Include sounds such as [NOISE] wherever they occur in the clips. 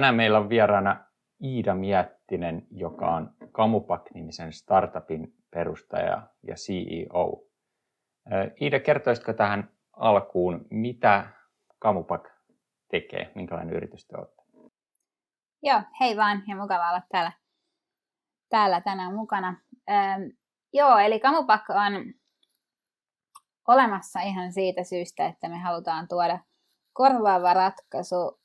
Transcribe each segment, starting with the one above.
Tänään meillä on vieraana Iida Miettinen, joka on Kamupak-nimisen startupin perustaja ja CEO. Iida, kertoisitko tähän alkuun, mitä Kamupak tekee, minkälainen yritys te olette? Joo, hei vaan ja mukava olla täällä, täällä tänään mukana. Ähm, joo, eli Kamupak on olemassa ihan siitä syystä, että me halutaan tuoda korvaava ratkaisu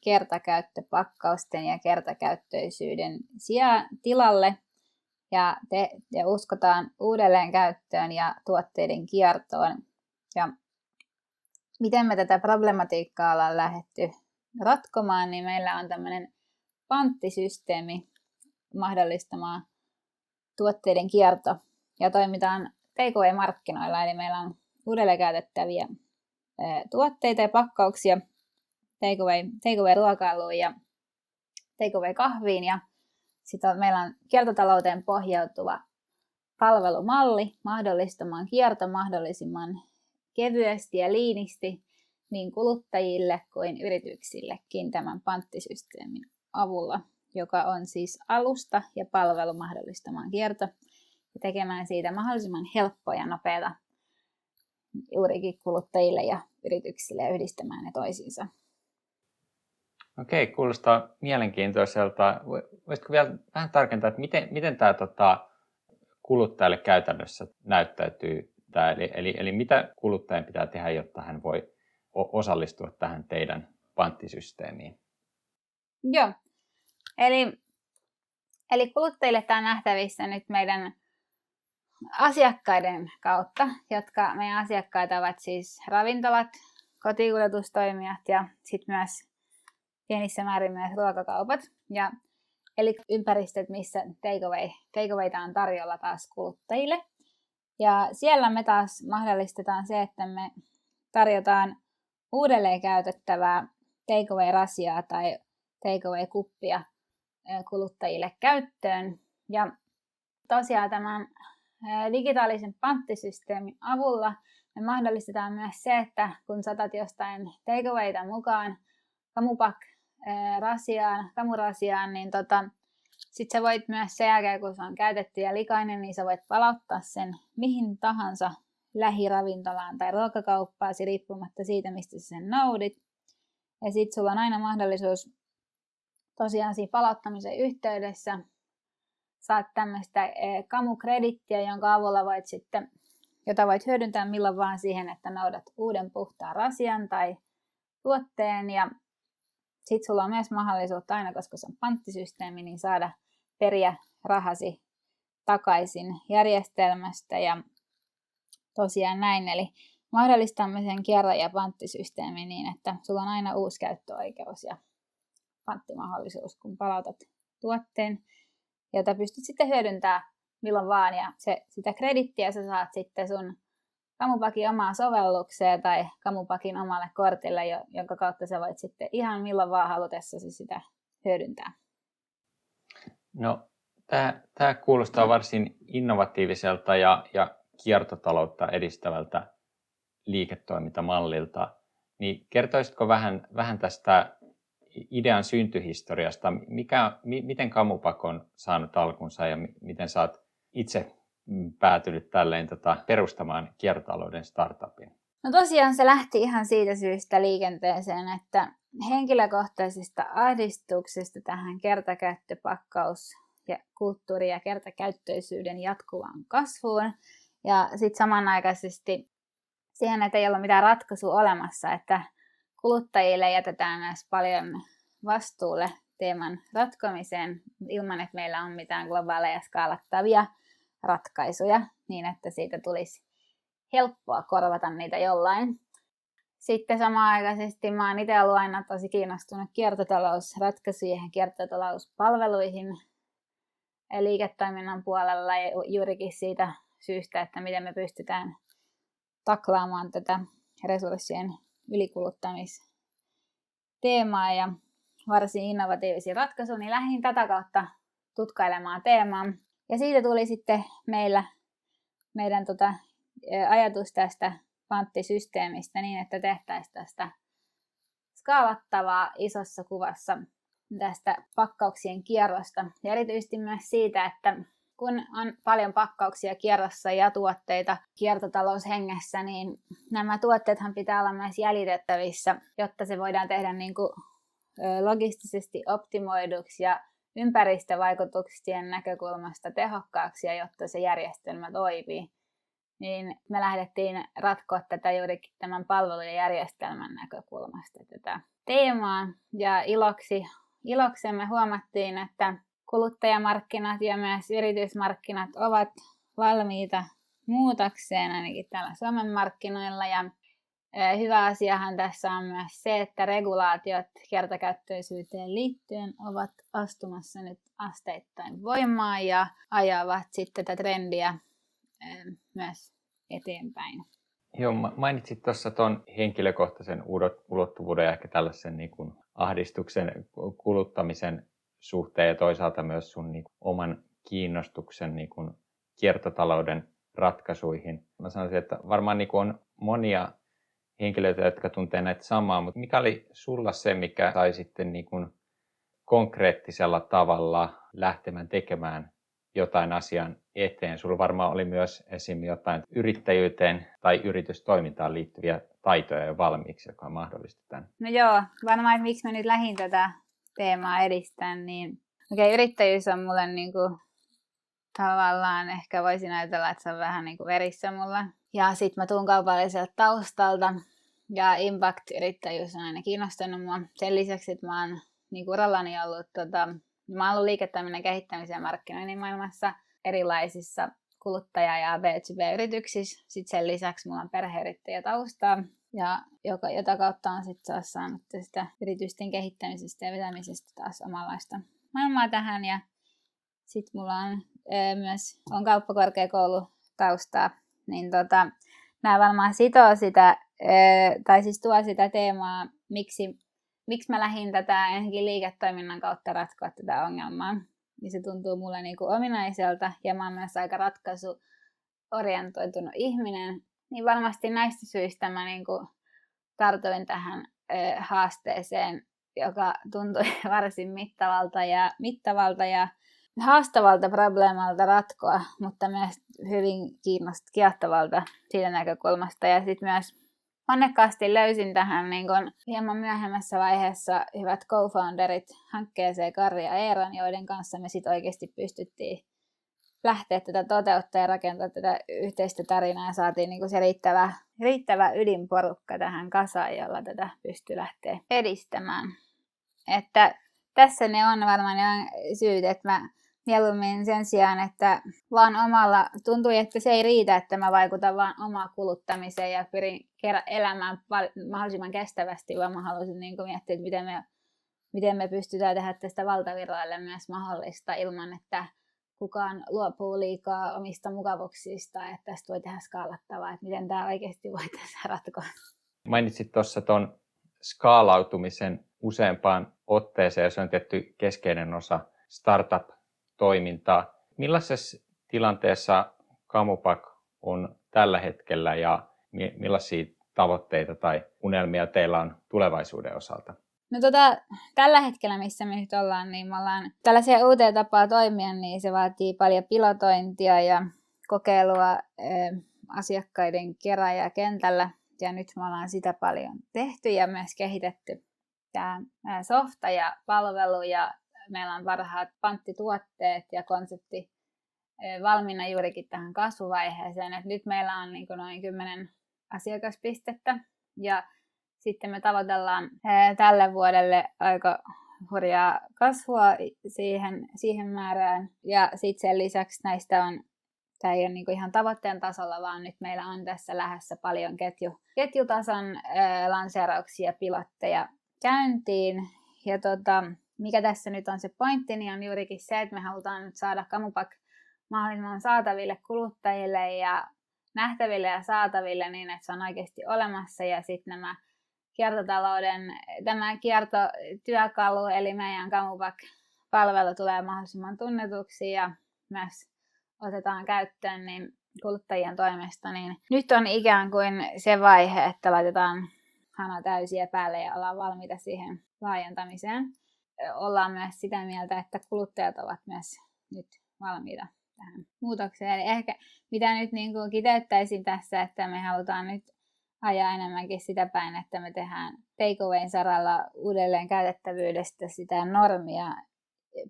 kertakäyttöpakkausten ja kertakäyttöisyyden sijaan tilalle ja, te, ja uskotaan uudelleen käyttöön ja tuotteiden kiertoon. Ja miten me tätä problematiikkaa ollaan lähdetty ratkomaan, niin meillä on tämmöinen panttisysteemi mahdollistamaan tuotteiden kierto ja toimitaan takeaway-markkinoilla, eli meillä on uudelleen käytettäviä tuotteita ja pakkauksia takeaway, ruokailuun ja takeaway kahviin. Ja sitten meillä on kiertotalouteen pohjautuva palvelumalli mahdollistamaan kierto mahdollisimman kevyesti ja liinisti niin kuluttajille kuin yrityksillekin tämän panttisysteemin avulla, joka on siis alusta ja palvelu mahdollistamaan kierto ja tekemään siitä mahdollisimman helppoa ja nopeata juurikin kuluttajille ja yrityksille ja yhdistämään ne toisiinsa. Okei, kuulostaa mielenkiintoiselta. Voisitko vielä vähän tarkentaa, että miten, miten tämä tota, kuluttajalle käytännössä näyttäytyy? Tämä, eli, eli, eli mitä kuluttajan pitää tehdä, jotta hän voi osallistua tähän teidän panttisysteemiin? Joo, eli, eli kuluttajille tämä on nähtävissä nyt meidän asiakkaiden kautta, jotka meidän asiakkaita ovat siis ravintolat, kotikuljetustoimijat ja sitten myös pienissä määrin myös ruokakaupat. Ja, eli ympäristöt, missä takeaway, takeawayta on tarjolla taas kuluttajille. Ja siellä me taas mahdollistetaan se, että me tarjotaan uudelleen käytettävää takeaway-rasiaa tai takeaway-kuppia kuluttajille käyttöön. Ja tosiaan tämän digitaalisen panttisysteemin avulla me mahdollistetaan myös se, että kun saatat jostain takeawayta mukaan kamupak rasiaan, kamurasiaan, niin tota, sitten sä voit myös sen jälkeen, kun se on käytetty ja likainen, niin sä voit palauttaa sen mihin tahansa lähiravintolaan tai ruokakauppaasi riippumatta siitä, mistä sä sen naudit. Ja sitten sulla on aina mahdollisuus tosiaan siinä palauttamisen yhteydessä saat tämmöistä eh, kamukredittiä, jonka avulla voit sitten, jota voit hyödyntää milloin vaan siihen, että noudat uuden puhtaan rasian tai tuotteen ja sitten sulla on myös mahdollisuutta aina, koska se on panttisysteemi, niin saada periä rahasi takaisin järjestelmästä ja tosiaan näin. Eli mahdollistamme sen kierran ja panttisysteemi niin, että sulla on aina uusi käyttöoikeus ja panttimahdollisuus, kun palautat tuotteen jota pystyt sitten hyödyntämään milloin vaan. Ja se, sitä kredittiä sä saat sitten sun Kamupakin omaan sovellukseen tai Kamupakin omalle kortille, jonka kautta sä voit sitten ihan milloin vaan halutessasi sitä hyödyntää. No, tämä kuulostaa varsin innovatiiviselta ja, ja kiertotaloutta edistävältä liiketoimintamallilta. Niin kertoisitko vähän, vähän tästä idean syntyhistoriasta. Mikä, mi, miten Kamupak on saanut alkunsa ja mi, miten oot itse päätynyt tälleen tota, perustamaan kiertotalouden startupin? No tosiaan se lähti ihan siitä syystä liikenteeseen, että henkilökohtaisesta ahdistuksesta tähän kertakäyttöpakkaus ja kulttuuri- ja kertakäyttöisyyden jatkuvaan kasvuun. Ja sitten samanaikaisesti siihen, että ei ollut mitään ratkaisua olemassa, että kuluttajille jätetään myös paljon vastuulle teeman ratkomiseen ilman, että meillä on mitään globaaleja skaalattavia ratkaisuja, niin että siitä tulisi helppoa korvata niitä jollain. Sitten samaaikaisesti mä oon itse ollut aina tosi kiinnostunut kiertotalousratkaisuihin ja kiertotalouspalveluihin liiketoiminnan puolella ja juurikin siitä syystä, että miten me pystytään taklaamaan tätä resurssien ylikuluttamisteemaa ja varsin innovatiivisia ratkaisuja, niin lähdin tätä kautta tutkailemaan teemaa. Ja siitä tuli sitten meillä meidän tota, ajatus tästä panttisysteemistä niin, että tehtäisiin tästä skaalattavaa isossa kuvassa tästä pakkauksien kierrosta. Ja erityisesti myös siitä, että kun on paljon pakkauksia kierrossa ja tuotteita kiertotaloushengessä, niin nämä tuotteethan pitää olla myös jäljitettävissä, jotta se voidaan tehdä niin kuin logistisesti optimoiduksi ja ympäristövaikutuksien näkökulmasta tehokkaaksi ja jotta se järjestelmä toimii. Niin me lähdettiin ratkoa tätä juurikin tämän palvelujen järjestelmän näkökulmasta tätä teemaa. Ja iloksi, iloksemme huomattiin, että kuluttajamarkkinat ja myös yritysmarkkinat ovat valmiita muutakseen ainakin täällä Suomen markkinoilla. Ja hyvä asiahan tässä on myös se, että regulaatiot kertakäyttöisyyteen liittyen ovat astumassa nyt asteittain voimaan ja ajavat sitten tätä trendiä myös eteenpäin. Joo, mainitsit tuossa tuon henkilökohtaisen ulottuvuuden ja ehkä tällaisen niin kuin ahdistuksen kuluttamisen suhteen ja toisaalta myös sun niin kuin, oman kiinnostuksen niin kuin, kiertotalouden ratkaisuihin. Mä sanoisin, että varmaan niin kuin, on monia henkilöitä, jotka tuntee näitä samaa, mutta mikä oli sulla se, mikä sai sitten niin kuin, konkreettisella tavalla lähtemään tekemään jotain asian eteen. Sulla varmaan oli myös esim. jotain yrittäjyyteen tai yritystoimintaan liittyviä taitoja jo valmiiksi, joka mahdollisti tämän. No joo, varmaan, että miksi mä nyt lähdin tätä teemaa edistän, niin okei, okay, yrittäjyys on mulle niin kuin, tavallaan ehkä voisin ajatella, että se on vähän niin kuin verissä mulla. Ja sitten mä tuun kaupalliselta taustalta ja impact-yrittäjyys on aina kiinnostanut mua. Sen lisäksi, että mä oon niin kuin urallani ollut, tota, mä oon ollut liiketoiminnan kehittämisen ja markkinoinnin maailmassa erilaisissa kuluttaja- ja B2B-yrityksissä. Sitten sen lisäksi mulla on perheyrittäjä taustaa ja joka, jota kautta on sitten taas saanut sitä yritysten kehittämisestä ja vetämisestä taas omanlaista maailmaa tähän. Ja sitten mulla on ö, myös on kauppakorkeakoulu taustaa, niin tota, nämä varmaan sitoo sitä, ö, tai siis tuo sitä teemaa, miksi, miksi mä lähdin tätä ensinnäkin liiketoiminnan kautta ratkoa tätä ongelmaa. Niin se tuntuu mulle niin kuin ominaiselta, ja mä oon myös aika ratkaisu orientoitunut ihminen, niin varmasti näistä syistä mä niin kuin tartuin tähän ö, haasteeseen, joka tuntui [LAUGHS] varsin mittavalta ja, mittavalta ja haastavalta probleemalta ratkoa, mutta myös hyvin kiinnostavalta siitä näkökulmasta. Ja sitten myös onnekkaasti löysin tähän niin kun hieman myöhemmässä vaiheessa hyvät co-founderit hankkeeseen Karri ja Eeron, joiden kanssa me sitten oikeasti pystyttiin lähteä tätä toteuttaa ja rakentaa tätä yhteistä tarinaa ja saatiin niin kuin se riittävä, riittävä ydinporukka tähän kasaan, jolla tätä pystyy lähteä edistämään. Että tässä ne on varmaan ne syyt, että mä mieluummin sen sijaan, että vaan omalla, tuntui, että se ei riitä, että mä vaikutan vaan omaa kuluttamiseen ja pyrin elämään mahdollisimman kestävästi, vaan mä haluaisin niin miettiä, että miten me, miten me pystytään tehdä tästä valtavirroille myös mahdollista ilman, että kukaan luopuu liikaa omista mukavuuksista, että tästä voi tehdä skaalattavaa, että miten tämä oikeasti voitaisiin ratkoa. Mainitsit tuossa tuon skaalautumisen useampaan otteeseen, se on tietty keskeinen osa startup-toimintaa. Millaisessa tilanteessa Kamupak on tällä hetkellä ja millaisia tavoitteita tai unelmia teillä on tulevaisuuden osalta? No tota, tällä hetkellä, missä me nyt ollaan, niin me ollaan tällaisia uusia tapaa toimia, niin se vaatii paljon pilotointia ja kokeilua ä, asiakkaiden kerran kentällä. Ja nyt me ollaan sitä paljon tehty ja myös kehitetty tämä softa ja palvelu ja meillä on parhaat panttituotteet ja konsepti valmiina juurikin tähän kasvuvaiheeseen. Et nyt meillä on niin noin 10 asiakaspistettä ja sitten me tavoitellaan tälle vuodelle aika hurjaa kasvua siihen, siihen määrään. Ja sitten sen lisäksi näistä on, tämä ei ole niinku ihan tavoitteen tasolla, vaan nyt meillä on tässä lähdössä paljon ketju, ketjutason ää, lanseerauksia, pilotteja käyntiin. Ja tota, mikä tässä nyt on se pointti, niin on juurikin se, että me halutaan nyt saada Kamupak mahdollisimman saataville kuluttajille ja nähtäville ja saataville niin, että se on oikeasti olemassa ja sitten nämä kiertotalouden, tämä kiertotyökalu, eli meidän Kamupak-palvelu tulee mahdollisimman tunnetuksi ja myös otetaan käyttöön niin kuluttajien toimesta, niin nyt on ikään kuin se vaihe, että laitetaan hana täysiä päälle ja ollaan valmiita siihen laajentamiseen. ollaan myös sitä mieltä, että kuluttajat ovat myös nyt valmiita tähän muutokseen. Eli ehkä mitä nyt niin kuin kiteyttäisin tässä, että me halutaan nyt ajaa enemmänkin sitä päin, että me tehdään takeawayn saralla uudelleen käytettävyydestä sitä normia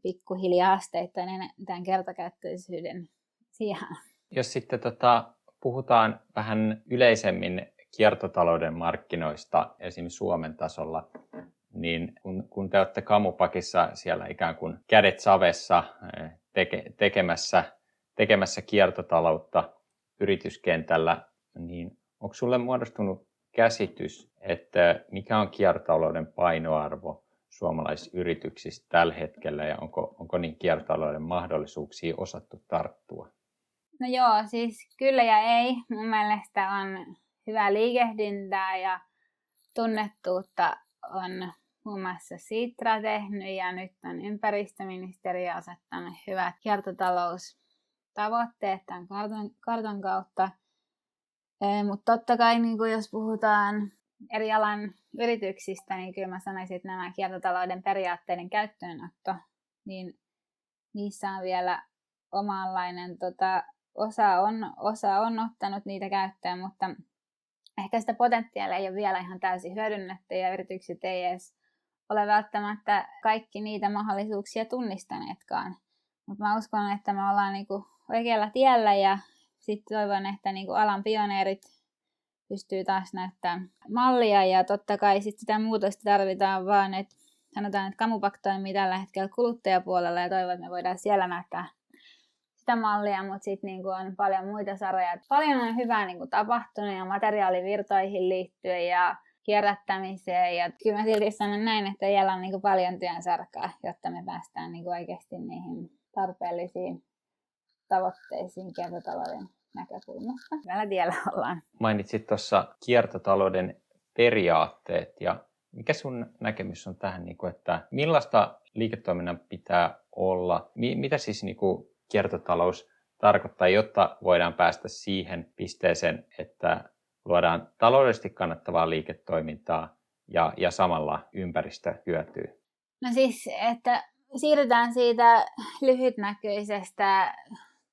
pikkuhiljaa asteittain tämän kertakäyttöisyyden sijaan. Jos sitten tota, puhutaan vähän yleisemmin kiertotalouden markkinoista esimerkiksi Suomen tasolla, niin kun, kun te olette Kamupakissa siellä ikään kuin kädet savessa eh, teke, tekemässä, tekemässä kiertotaloutta yrityskentällä, niin onko sulle muodostunut käsitys, että mikä on kiertotalouden painoarvo suomalaisissa yrityksissä tällä hetkellä ja onko, onko niin kiertotalouden mahdollisuuksia osattu tarttua? No joo, siis kyllä ja ei. Mun mielestä on hyvää liikehdintää ja tunnettuutta on muun muassa Sitra tehnyt ja nyt on ympäristöministeriö asettanut hyvät kiertotaloustavoitteet tämän kartan, kartan kautta. Mutta totta kai niin kuin jos puhutaan eri alan yrityksistä, niin kyllä mä sanoisin, että nämä kiertotalouden periaatteiden käyttöönotto, niin niissä on vielä omanlainen, tota, osa, on, osa on ottanut niitä käyttöön, mutta ehkä sitä potentiaalia ei ole vielä ihan täysin hyödynnetty ja yritykset ei edes ole välttämättä kaikki niitä mahdollisuuksia tunnistaneetkaan. Mutta mä uskon, että me ollaan niinku oikealla tiellä ja sitten toivon, että niinku alan pioneerit pystyy taas näyttämään mallia ja totta kai sitten sitä muutosta tarvitaan vaan, että sanotaan, että Kamupak toimii tällä hetkellä kuluttajapuolella ja toivon, että me voidaan siellä näyttää sitä mallia, mutta sitten niinku on paljon muita sarjoja. Paljon on hyvää niinku tapahtunut ja materiaalivirtoihin liittyen ja kierrättämiseen. Ja kyllä mä silti sanon näin, että vielä on niin paljon työn sarkaa, jotta me päästään niin oikeasti niihin tarpeellisiin tavoitteisiin kiertotalouden näkökulmasta. Vielä tiellä ollaan. Mainitsit tuossa kiertotalouden periaatteet ja mikä sun näkemys on tähän, niin että millaista liiketoiminnan pitää olla? Mitä siis niin kuin kiertotalous tarkoittaa, jotta voidaan päästä siihen pisteeseen, että luodaan taloudellisesti kannattavaa liiketoimintaa ja, ja samalla ympäristö hyötyy? No siis, että siirrytään siitä lyhytnäköisestä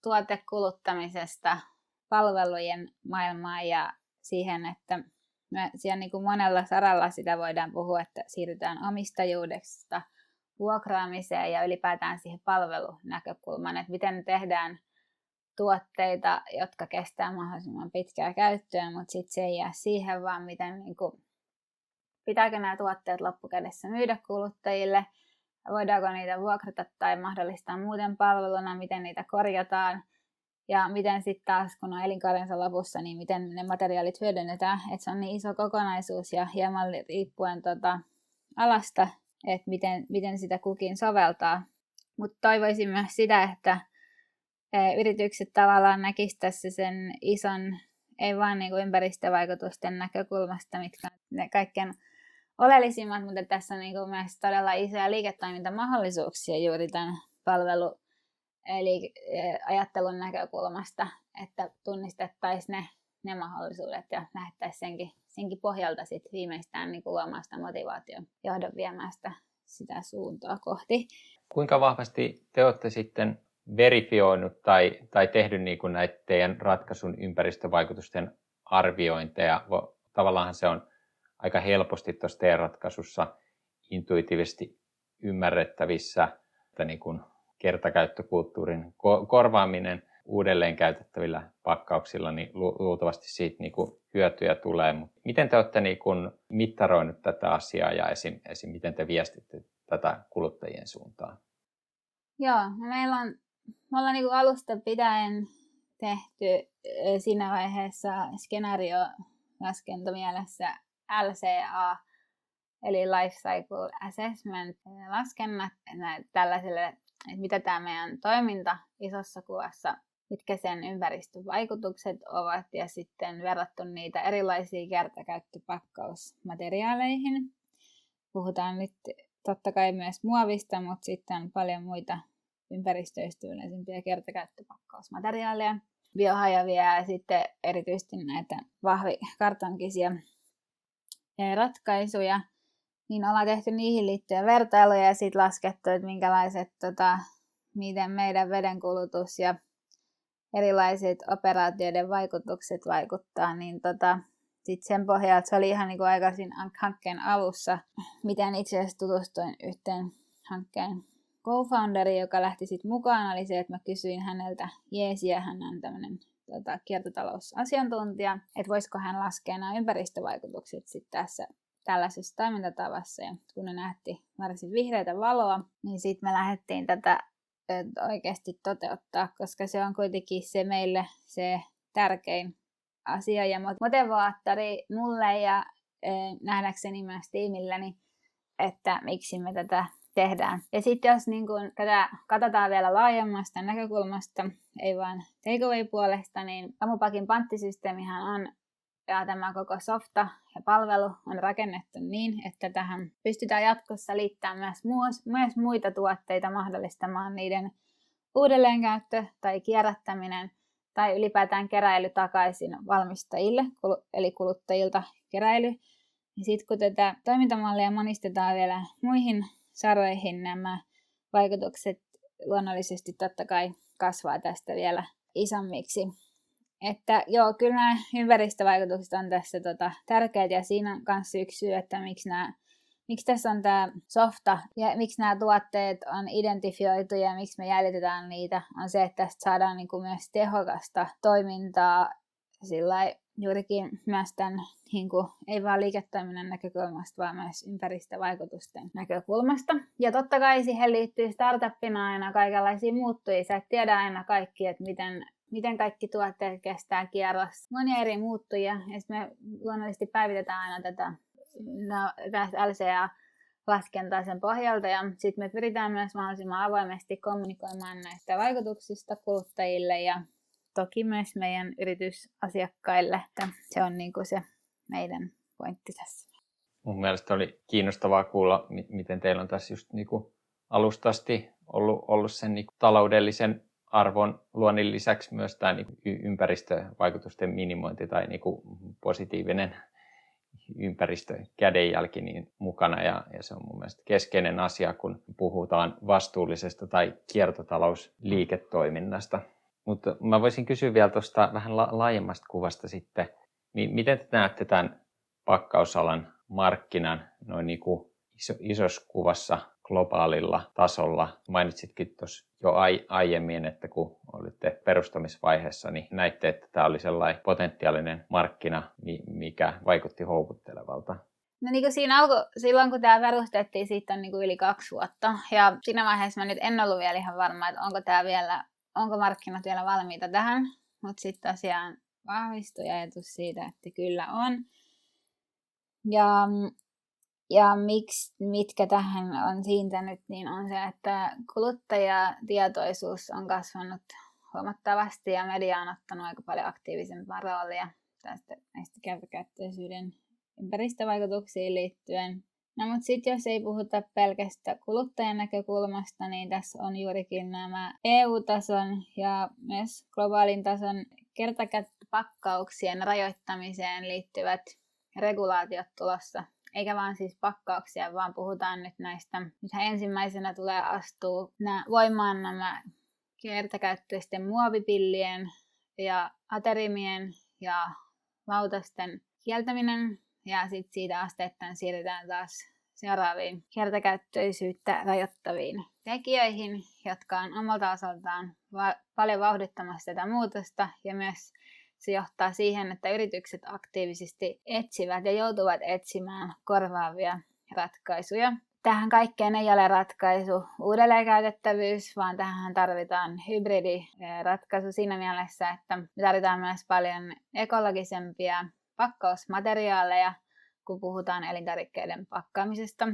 tuotekuluttamisesta palvelujen maailmaan ja siihen, että me siellä niin kuin monella saralla sitä voidaan puhua, että siirrytään omistajuudesta vuokraamiseen ja ylipäätään siihen palvelunäkökulmaan, että miten tehdään tuotteita, jotka kestää mahdollisimman pitkää käyttöä, mutta sitten se ei jää siihen, vaan miten niin kuin, pitääkö nämä tuotteet loppukädessä myydä kuluttajille, voidaanko niitä vuokrata tai mahdollistaa muuten palveluna, miten niitä korjataan ja miten sitten taas, kun on elinkaarensa lopussa, niin miten ne materiaalit hyödynnetään. Että se on niin iso kokonaisuus ja hieman riippuen tota alasta, että miten, miten sitä kukin soveltaa. Mutta toivoisin myös sitä, että yritykset tavallaan näkisivät tässä sen ison, ei vain niin kuin ympäristövaikutusten näkökulmasta, mitkä on ne kaikkein oleellisimmat, mutta tässä on niin kuin myös todella isoja liiketoimintamahdollisuuksia juuri tämän palvelu eli ajattelun näkökulmasta, että tunnistettaisiin ne, ne mahdollisuudet ja nähtäisiin senkin, senkin pohjalta sit viimeistään niin luomaan sitä motivaation johdon viemään sitä, sitä suuntaa kohti. Kuinka vahvasti te olette sitten verifioinut tai, tai tehnyt niin kuin näitä teidän ratkaisun ympäristövaikutusten arviointeja. Tavallaan se on aika helposti tuossa teidän ratkaisussa intuitiivisesti ymmärrettävissä, että niin kuin kertakäyttökulttuurin korvaaminen uudelleen käytettävillä pakkauksilla, niin lu- luultavasti siitä niin kuin hyötyjä tulee. Mutta miten te olette niin kuin mittaroinut tätä asiaa ja esim, esim. miten te viestitte tätä kuluttajien suuntaan? Joo, no meillä on me ollaan niin alusta pitäen tehty siinä vaiheessa skenaario laskentomielessä LCA, eli Life Cycle Assessment laskennat tällaiselle, että mitä tämä meidän toiminta isossa kuvassa, mitkä sen ympäristövaikutukset ovat ja sitten verrattu niitä erilaisiin kertakäyttöpakkausmateriaaleihin. Puhutaan nyt totta kai myös muovista, mutta sitten on paljon muita ympäristöystävällisempiä kertakäyttöpakkausmateriaaleja, biohajavia ja sitten erityisesti näitä vahvikartonkisia ratkaisuja. Niin ollaan tehty niihin liittyen vertailuja ja sitten laskettu, että minkälaiset, tota, miten meidän vedenkulutus ja erilaiset operaatioiden vaikutukset vaikuttaa, niin tota, sitten sen pohjalta se oli ihan niin aikaisin hankkeen alussa, miten itse asiassa tutustuin yhteen hankkeen co-founderi, joka lähti sitten mukaan, oli se, että mä kysyin häneltä jeesiä, hän on tämmöinen tota, kiertotalousasiantuntija, että voisiko hän laskea nämä ympäristövaikutukset sitten tässä tällaisessa toimintatavassa. Ja kun ne nähti varsin vihreitä valoa, niin sitten me lähdettiin tätä oikeasti toteuttaa, koska se on kuitenkin se meille se tärkein asia ja motivaattori mulle ja nähdäkseni myös tiimilläni, että miksi me tätä tehdään. Ja sitten jos niin kun tätä katsotaan vielä laajemmasta näkökulmasta, ei vain takeaway-puolesta, niin Amupakin panttisysteemihän on ja tämä koko softa ja palvelu on rakennettu niin, että tähän pystytään jatkossa liittämään myös, myös muita tuotteita mahdollistamaan niiden uudelleenkäyttö tai kierrättäminen tai ylipäätään keräily takaisin valmistajille, eli kuluttajilta keräily. Ja sitten kun tätä toimintamallia monistetaan vielä muihin saroihin, nämä vaikutukset luonnollisesti totta kai kasvaa tästä vielä isommiksi. Että joo, kyllä nämä ympäristövaikutukset on tässä tota, tärkeät ja siinä on myös yksi syy, että miksi, nämä, miksi tässä on tämä softa ja miksi nämä tuotteet on identifioitu ja miksi me jäljitetään niitä, on se, että tästä saadaan niin kuin myös tehokasta toimintaa sillä juurikin myös tämän, niin kuin, ei vain liiketoiminnan näkökulmasta, vaan myös ympäristövaikutusten näkökulmasta. Ja totta kai siihen liittyy startuppina aina kaikenlaisia muuttujia. Sä et tiedä aina kaikki, että miten miten kaikki tuotteet kestää kierros. Monia eri muuttuja, ja me luonnollisesti päivitetään aina tätä no, LCA laskentaa sen pohjalta ja sitten me pyritään myös mahdollisimman avoimesti kommunikoimaan näistä vaikutuksista kuluttajille ja toki myös meidän yritysasiakkaille. Se on niin kuin se meidän pointti tässä. Mun mielestä oli kiinnostavaa kuulla, miten teillä on tässä just niin kuin alustasti ollut, ollut sen niin taloudellisen arvon luonnin lisäksi myös tämä niin ympäristövaikutusten minimointi tai niin kuin positiivinen ympäristökädenjälki niin mukana ja, ja se on mun mielestä keskeinen asia, kun puhutaan vastuullisesta tai kiertotalousliiketoiminnasta. Mutta mä voisin kysyä vielä tuosta vähän la- laajemmasta kuvasta sitten, miten te näette tämän pakkausalan markkinan noin niin kuin iso, isossa kuvassa globaalilla tasolla. Mainitsitkin tuossa jo ai, aiemmin, että kun olitte perustamisvaiheessa, niin näitte, että tämä oli sellainen potentiaalinen markkina, mikä vaikutti houkuttelevalta. No niin kuin siinä alku, silloin kun tämä perustettiin, siitä on niin kuin yli kaksi vuotta. Ja siinä vaiheessa mä nyt en ollut vielä ihan varma, että onko tämä vielä, onko markkinat vielä valmiita tähän. Mutta sitten tosiaan vahvistui ajatus siitä, että kyllä on. Ja ja miksi, mitkä tähän on siintänyt, niin on se, että kuluttajatietoisuus on kasvanut huomattavasti ja media on ottanut aika paljon aktiivisempaa roolia tästä näistä kertakäyttöisyyden ympäristövaikutuksiin liittyen. No mutta sitten jos ei puhuta pelkästä kuluttajan näkökulmasta, niin tässä on juurikin nämä EU-tason ja myös globaalin tason kertakäyttöpakkauksien rajoittamiseen liittyvät regulaatiot tulossa eikä vaan siis pakkauksia, vaan puhutaan nyt näistä, mitä ensimmäisenä tulee astuu nämä, voimaan nämä kertakäyttöisten muovipillien ja aterimien ja lautasten kieltäminen. Ja sitten siitä asteittain siirrytään taas seuraaviin kertakäyttöisyyttä rajoittaviin tekijöihin, jotka on omalta osaltaan va- paljon vauhdittamassa tätä muutosta ja myös se johtaa siihen, että yritykset aktiivisesti etsivät ja joutuvat etsimään korvaavia ratkaisuja. Tähän kaikkeen ei ole ratkaisu uudelleenkäytettävyys, vaan tähän tarvitaan hybridiratkaisu siinä mielessä, että me tarvitaan myös paljon ekologisempia pakkausmateriaaleja, kun puhutaan elintarvikkeiden pakkaamisesta.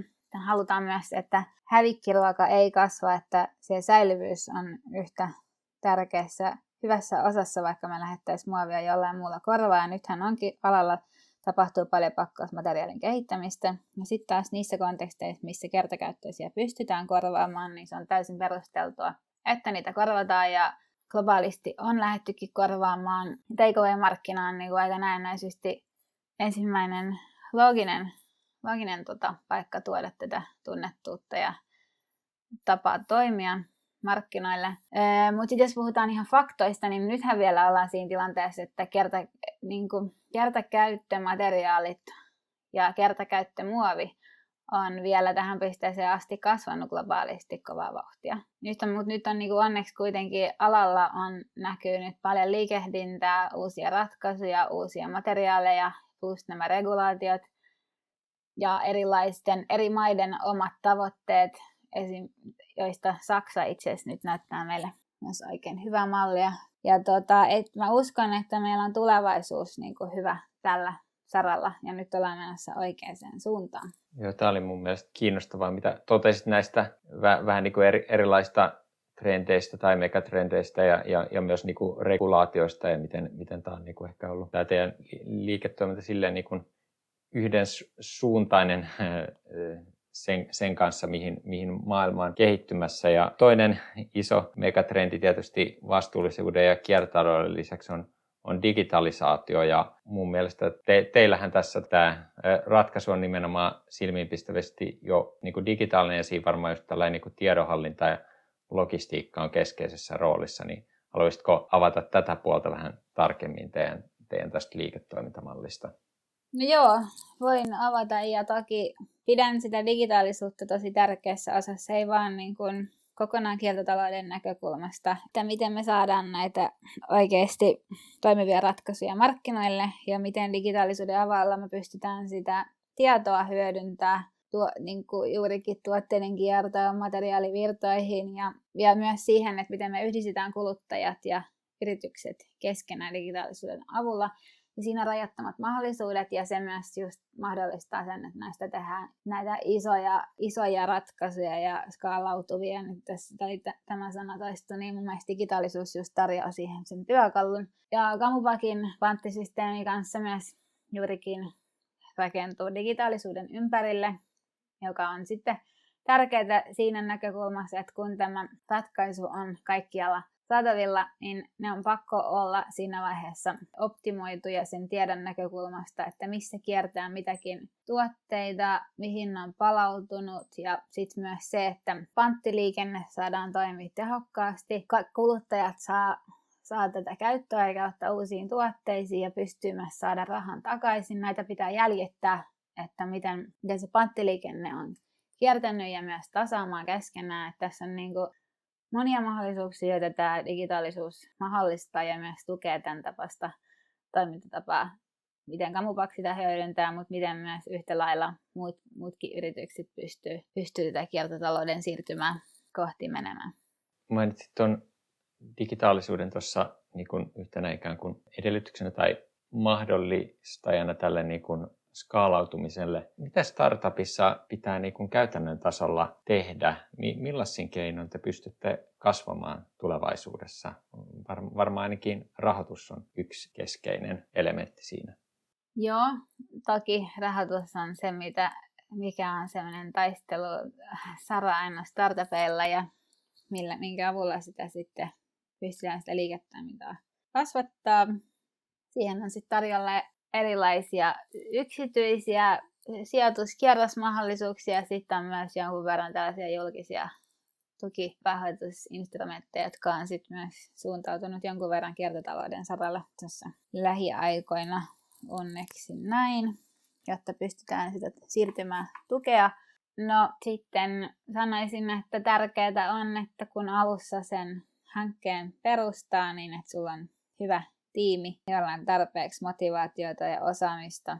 Halutaan myös, että hävikkiruoka ei kasva, että se säilyvyys on yhtä tärkeässä hyvässä osassa, vaikka me lähettäisiin muovia jollain muulla korvaa. Ja nythän onkin alalla tapahtuu paljon pakkausmateriaalin kehittämistä. Ja sitten taas niissä konteksteissa, missä kertakäyttöisiä pystytään korvaamaan, niin se on täysin perusteltua, että niitä korvataan ja globaalisti on lähettykin korvaamaan takeaway-markkinaan niin aika näennäisesti ensimmäinen looginen looginen tota, paikka tuoda tätä tunnettuutta ja tapaa toimia markkinoille. Mutta jos puhutaan ihan faktoista, niin nythän vielä ollaan siinä tilanteessa, että kerta, niin kuin, kertakäyttömateriaalit ja kertakäyttömuovi on vielä tähän pisteeseen asti kasvanut globaalisti kovaa vauhtia. Nyt on, mutta nyt on niin kuin onneksi kuitenkin alalla on näkynyt paljon liikehdintää, uusia ratkaisuja, uusia materiaaleja, plus nämä regulaatiot ja erilaisten eri maiden omat tavoitteet, esim, joista Saksa itse asiassa nyt näyttää meille myös oikein hyvää mallia. Ja tota, et mä uskon, että meillä on tulevaisuus niin kuin hyvä tällä saralla ja nyt ollaan menossa oikeaan suuntaan. Joo, tämä oli mun mielestä kiinnostavaa, mitä totesit näistä väh, vähän niin kuin eri, erilaista trendeistä tai megatrendeistä ja, ja, ja myös niin kuin regulaatioista ja miten, miten tämä on niin kuin ehkä ollut tämä teidän liiketoiminta silleen niin kuin yhden suuntainen [LAUGHS] sen, sen kanssa, mihin, mihin maailma on kehittymässä. Ja toinen iso megatrendi tietysti vastuullisuuden ja kiertotalouden lisäksi on on digitalisaatio ja mun mielestä te, teillähän tässä tämä ratkaisu on nimenomaan silmiinpistävästi jo niin kuin digitaalinen ja siinä varmaan just tällainen niin kuin tiedonhallinta ja logistiikka on keskeisessä roolissa, niin haluaisitko avata tätä puolta vähän tarkemmin teidän, teidän tästä liiketoimintamallista? No joo, voin avata ja toki pidän sitä digitaalisuutta tosi tärkeässä osassa, ei vaan niin kuin kokonaan kiertotalouden näkökulmasta, että miten me saadaan näitä oikeasti toimivia ratkaisuja markkinoille ja miten digitaalisuuden avalla me pystytään sitä tietoa hyödyntää tuo, niin kuin juurikin tuotteiden kiertoon, materiaalivirtoihin ja, ja myös siihen, että miten me yhdistetään kuluttajat ja yritykset keskenään digitaalisuuden avulla niin siinä on rajattomat mahdollisuudet ja se myös just mahdollistaa sen, että näistä tehdään näitä isoja, isoja ratkaisuja ja skaalautuvia. Nyt tässä tai tämä sana toistu, niin mun mielestä digitaalisuus just tarjoaa siihen sen työkalun. Ja Kamupakin panttisysteemi kanssa myös juurikin rakentuu digitaalisuuden ympärille, joka on sitten tärkeää siinä näkökulmassa, että kun tämä ratkaisu on kaikkialla saatavilla, niin ne on pakko olla siinä vaiheessa optimoituja sen tiedon näkökulmasta, että missä kiertää mitäkin tuotteita, mihin on palautunut ja sitten myös se, että panttiliikenne saadaan toimia tehokkaasti, kuluttajat saa saa tätä käyttöä kautta uusiin tuotteisiin ja pystyy myös saada rahan takaisin. Näitä pitää jäljittää, että miten, miten se panttiliikenne on kiertänyt ja myös tasaamaan keskenään. Että tässä on niin kuin monia mahdollisuuksia, joita tämä digitaalisuus mahdollistaa ja myös tukee tämän tapasta toimintatapaa. Miten Kamupak sitä hyödyntää, mutta miten myös yhtä lailla muut, muutkin yritykset pystyy, pystyy tätä kiertotalouden siirtymään kohti menemään. Mainitsit tuon digitaalisuuden tuossa niin yhtenä ikään kuin edellytyksenä tai mahdollistajana tälle niin kuin skaalautumiselle. Mitä startupissa pitää niin kuin käytännön tasolla tehdä? Millaisin keinoin te pystytte kasvamaan tulevaisuudessa? Var- varmaan ainakin rahoitus on yksi keskeinen elementti siinä. Joo, toki rahoitus on se, mitä, mikä on sellainen taistelu Sara aina startupeilla ja millä, minkä avulla sitä sitten pystytään sitä liiketoimintaa kasvattaa. Siihen on sitten tarjolla erilaisia yksityisiä sijoituskierrosmahdollisuuksia. Sitten on myös jonkun verran tällaisia julkisia tukirahoitusinstrumentteja, jotka on sitten myös suuntautunut jonkun verran kiertotalouden saralla tässä lähiaikoina onneksi näin, jotta pystytään sitä siirtymään tukea. No sitten sanoisin, että tärkeää on, että kun alussa sen hankkeen perustaa, niin että sulla on hyvä tiimi, jolla on tarpeeksi motivaatiota ja osaamista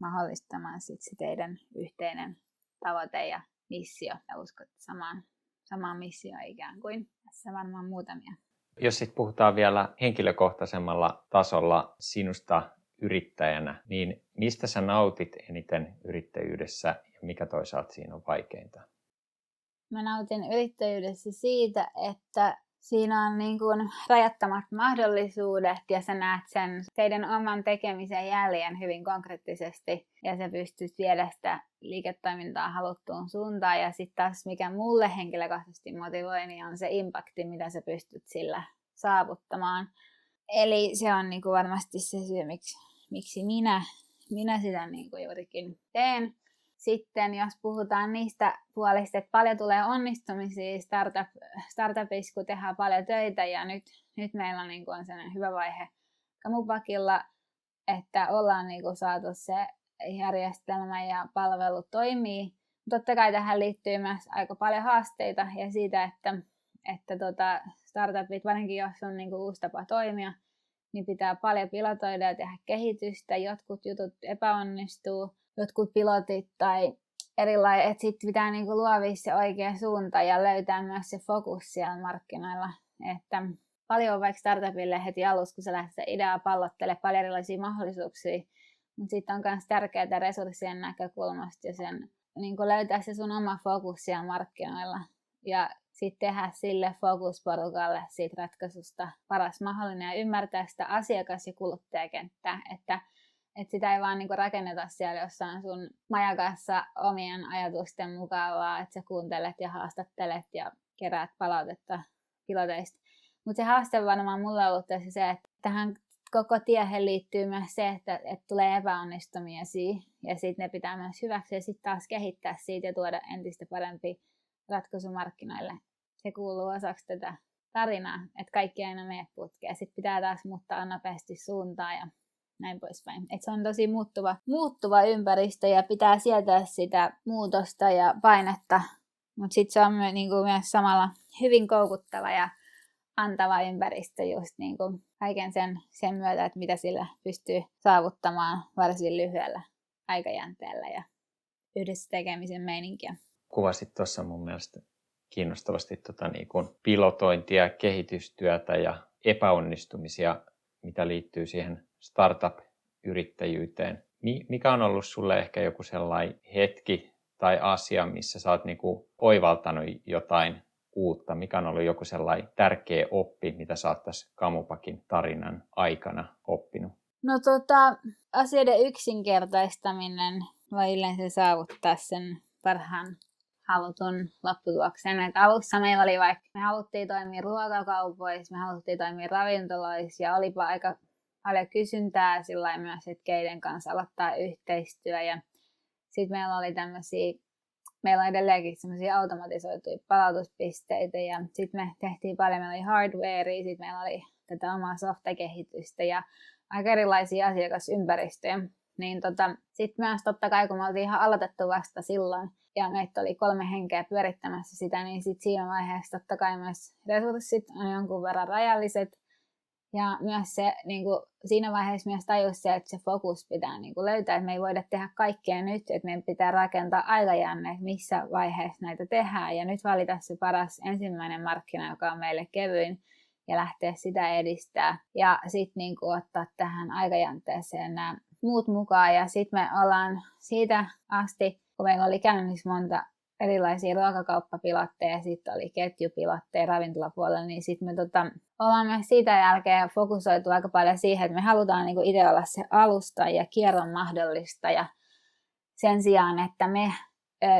mahdollistamaan sit se teidän yhteinen tavoite ja missio. Ja uskot samaan, samaan missioon ikään kuin. Tässä varmaan muutamia. Jos sitten puhutaan vielä henkilökohtaisemmalla tasolla sinusta yrittäjänä, niin mistä sä nautit eniten yrittäjyydessä ja mikä toisaalta siinä on vaikeinta? Mä nautin yrittäjyydessä siitä, että siinä on niin kuin rajattomat mahdollisuudet ja sä näet sen teidän oman tekemisen jäljen hyvin konkreettisesti ja sä pystyt viedä sitä liiketoimintaa haluttuun suuntaan ja sitten taas mikä mulle henkilökohtaisesti motivoi, niin on se impakti, mitä sä pystyt sillä saavuttamaan. Eli se on niin kuin varmasti se syy, miksi, miksi minä, minä sitä niin kuin juurikin teen. Sitten jos puhutaan niistä puolista, että paljon tulee onnistumisia startup, startupissa, kun tehdään paljon töitä ja nyt, nyt meillä on, niin kuin, on sellainen hyvä vaihe Kamupakilla, että ollaan niin kuin, saatu se järjestelmä ja palvelu toimii. Totta kai tähän liittyy myös aika paljon haasteita ja siitä, että, että tota, startupit, varsinkin jos on niin kuin, uusi tapa toimia, niin pitää paljon pilotoida ja tehdä kehitystä. Jotkut jutut epäonnistuu, jotkut pilotit tai erilainen, että sitten pitää niinku luovia se oikea suunta ja löytää myös se fokus siellä markkinoilla. Että paljon vaikka startupille heti alussa, kun sä lähdet ideaa pallottele paljon erilaisia mahdollisuuksia, mutta sitten on myös tärkeää resurssien näkökulmasta ja sen niin löytää se sun oma fokus siellä markkinoilla. Ja sitten tehdä sille fokusporukalle siitä ratkaisusta paras mahdollinen ja ymmärtää sitä asiakas- ja kuluttajakenttää, että, että sitä ei vaan niinku rakenneta siellä jossain sun majakassa omien ajatusten mukaan, vaan että sä kuuntelet ja haastattelet ja keräät palautetta piloteista. Mutta se haaste varmaan mulla on ollut tässä se, että tähän koko tiehen liittyy myös se, että, että tulee epäonnistumisia ja sitten ne pitää myös hyväksyä ja sitten taas kehittää siitä ja tuoda entistä parempi ratkaisu markkinoille. Se kuuluu osaksi tätä tarinaa, että kaikki aina mene putkeen. Sitten pitää taas muuttaa nopeasti suuntaa ja näin poispäin. Et se on tosi muuttuva, muuttuva ympäristö ja pitää sietää sitä muutosta ja painetta, mutta sitten se on my, niinku, myös samalla hyvin koukuttava ja antava ympäristö just niinku, kaiken sen, sen myötä, että mitä sillä pystyy saavuttamaan varsin lyhyellä aikajänteellä ja yhdessä tekemisen meininkiä. Kuvasit tuossa mun mielestä kiinnostavasti tota, niin kuin pilotointia, kehitystyötä ja epäonnistumisia, mitä liittyy siihen startup-yrittäjyyteen. Mikä on ollut sulle ehkä joku sellainen hetki tai asia, missä sä oot niinku oivaltanut jotain uutta? Mikä on ollut joku sellainen tärkeä oppi, mitä sä oot tässä Kamupakin tarinan aikana oppinut? No tota, asioiden yksinkertaistaminen voi yleensä saavuttaa sen parhaan halutun lopputuloksen. Et alussa meillä oli vaikka, me haluttiin toimia ruokakaupoissa, me haluttiin toimia ravintoloissa ja olipa aika paljon kysyntää sillä myös, että keiden kanssa aloittaa yhteistyö. Ja sitten meillä oli tämmöisiä, meillä on edelleenkin semmoisia automatisoituja palautuspisteitä ja sitten me tehtiin paljon, meillä oli hardwarea, sitten meillä oli tätä omaa softakehitystä ja aika erilaisia asiakasympäristöjä. Niin tota, sitten myös totta kai, kun me oltiin ihan aloitettu vasta silloin, ja meitä oli kolme henkeä pyörittämässä sitä, niin sit siinä vaiheessa totta kai myös resurssit on jonkun verran rajalliset, ja myös se, niin kuin, siinä vaiheessa myös tajus se, että se fokus pitää niin kuin, löytää, että me ei voida tehdä kaikkea nyt, että meidän pitää rakentaa aikajänne, missä vaiheessa näitä tehdään. Ja nyt valita se paras ensimmäinen markkina, joka on meille kevyin, ja lähteä sitä edistää. Ja sitten niin ottaa tähän aikajänteeseen nämä muut mukaan. Ja sitten me ollaan siitä asti, kun meillä oli käynnissä monta erilaisia ruokakauppapilotteja, sitten oli ketjupilotteja ravintolapuolella, niin sitten me tota, ollaan myös siitä jälkeen fokusoitu aika paljon siihen, että me halutaan niinku itse olla se alusta ja kierron mahdollistaja sen sijaan, että me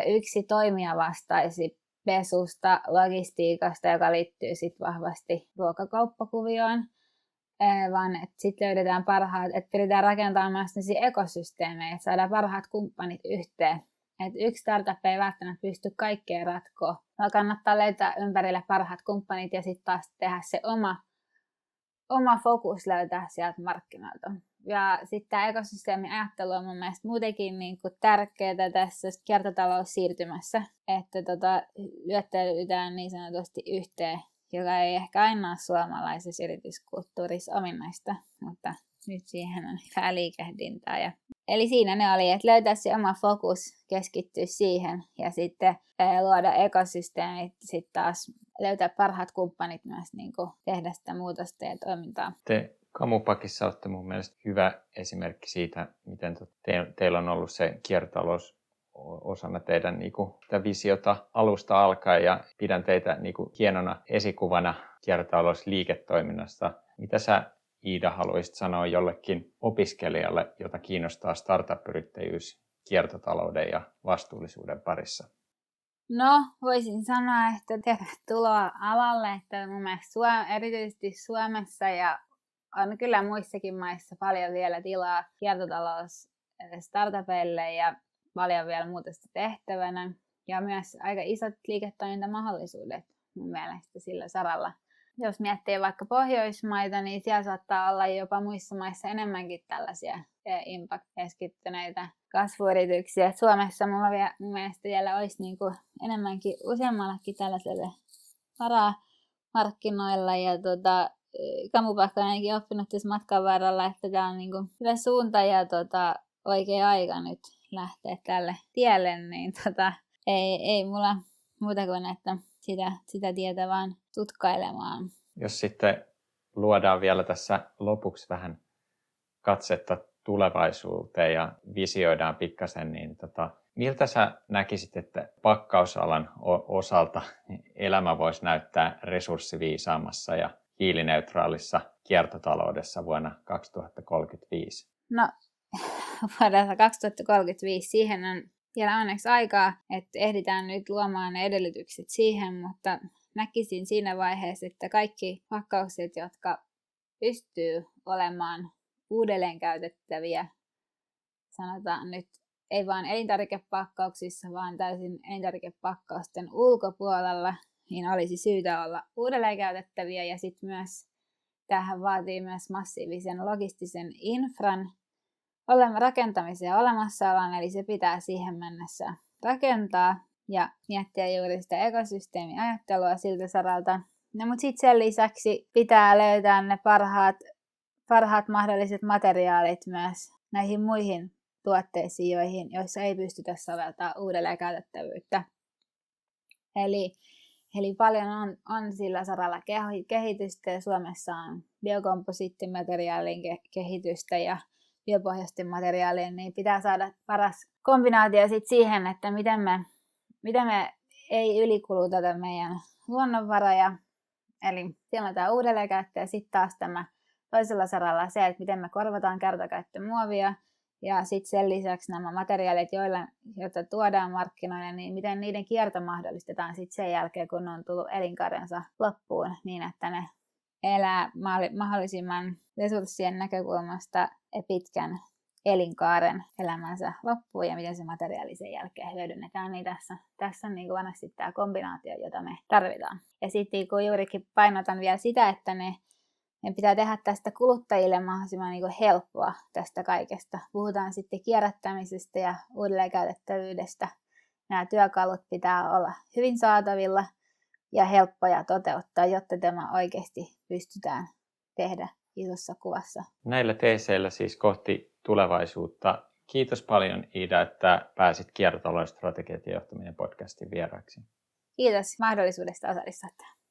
yksi toimija vastaisi pesusta, logistiikasta, joka liittyy sitten vahvasti ruokakauppakuvioon, vaan että sitten löydetään parhaat, että pyritään rakentamaan myös ekosysteemejä, että saadaan parhaat kumppanit yhteen että yksi startup ei välttämättä pysty kaikkeen ratkoa, vaan kannattaa löytää ympärille parhaat kumppanit ja sitten taas tehdä se oma, oma fokus löytää sieltä markkinoilta. Ja sitten tämä ekosysteemin ajattelu on mun mielestä muutenkin niin kuin tärkeää tässä kiertotaloussiirtymässä, että tota, lyöttäydytään niin sanotusti yhteen, joka ei ehkä aina ole suomalaisessa yrityskulttuurissa ominaista, mutta nyt siihen on hyvää liikehdintää. Ja... Eli siinä ne oli, että löytää se oma fokus, keskittyä siihen ja sitten luoda ekosysteemit, sitten taas löytää parhaat kumppanit myös niin kuin tehdä sitä muutosta ja toimintaa. Te Kamupakissa olette mun mielestä hyvä esimerkki siitä, miten te, teillä on ollut se kiertotalous osana teidän niin kuin, visiota alusta alkaen ja pidän teitä niin kuin, hienona esikuvana kiertotalousliiketoiminnasta. Mitä sä Iida haluaisit sanoa jollekin opiskelijalle, jota kiinnostaa startup-yrittäjyys kiertotalouden ja vastuullisuuden parissa? No, voisin sanoa, että tervetuloa alalle, että mun mielestä erityisesti Suomessa ja on kyllä muissakin maissa paljon vielä tilaa kiertotalous startupeille ja paljon vielä muutosta tehtävänä ja myös aika isot liiketoimintamahdollisuudet mun mielestä sillä saralla. Jos miettii vaikka Pohjoismaita, niin siellä saattaa olla jopa muissa maissa enemmänkin tällaisia impact-keskittyneitä kasvuyrityksiä. Suomessa mulla vielä, mun mielestä vielä olisi niin kuin enemmänkin useammallakin tällaiselle varaa markkinoilla. Ja tota, Kamupakka on ainakin oppinut tässä matkan varrella, että tämä on niin kuin hyvä suunta ja tota, oikea aika nyt lähteä tälle tielle, niin tota, ei, ei mulla muuta kuin, että sitä, sitä tietä vaan tutkailemaan. Jos sitten luodaan vielä tässä lopuksi vähän katsetta tulevaisuuteen ja visioidaan pikkasen, niin tota, miltä sä näkisit, että pakkausalan osalta elämä voisi näyttää resurssiviisaammassa ja hiilineutraalissa kiertotaloudessa vuonna 2035? No, [LAUGHS] vuodessa 2035 siihen on vielä onneksi aikaa, että ehditään nyt luomaan ne edellytykset siihen, mutta näkisin siinä vaiheessa, että kaikki pakkaukset, jotka pystyy olemaan uudelleen käytettäviä, sanotaan nyt ei vain elintarvikepakkauksissa, vaan täysin elintarvikepakkausten ulkopuolella, niin olisi syytä olla uudelleen käytettäviä. Ja sitten myös tähän vaatii myös massiivisen logistisen infran, olemme rakentamisen ja olemassaolon, eli se pitää siihen mennessä rakentaa ja miettiä juuri sitä ekosysteemiajattelua siltä saralta. No, mutta sitten sen lisäksi pitää löytää ne parhaat, parhaat mahdolliset materiaalit myös näihin muihin tuotteisiin, joihin, joissa ei pystytä soveltaa uudelleen käytettävyyttä. Eli, eli paljon on, on sillä saralla kehitystä ja Suomessa on biokomposiittimateriaalin kehitystä ja biopohjaisten materiaalien, niin pitää saada paras kombinaatio sit siihen, että miten me, miten me ei ylikuluteta meidän luonnonvaroja. Eli siellä on tämä uudelleenkäyttö ja sitten taas tämä toisella saralla se, että miten me korvataan kertakäyttömuovia ja sitten sen lisäksi nämä materiaalit, joilla, joita tuodaan markkinoille, niin miten niiden kierto mahdollistetaan sitten sen jälkeen, kun ne on tullut elinkaarensa loppuun, niin että ne elää mahdollisimman resurssien näkökulmasta pitkän elinkaaren elämänsä loppuun ja miten se materiaali sen jälkeen hyödynnetään, niin tässä, tässä on niin kuin vanhasti tämä kombinaatio, jota me tarvitaan. Ja sitten niin kun juurikin painotan vielä sitä, että ne, ne pitää tehdä tästä kuluttajille mahdollisimman niin kuin helppoa tästä kaikesta. Puhutaan sitten kierrättämisestä ja uudelleenkäytettävyydestä. Nämä työkalut pitää olla hyvin saatavilla – ja helppoja toteuttaa, jotta tämä oikeasti pystytään tehdä isossa kuvassa. Näillä teeseillä siis kohti tulevaisuutta. Kiitos paljon Iida, että pääsit kiertotalouden strategiat ja johtaminen podcastin vieraaksi. Kiitos mahdollisuudesta osallistua tähän.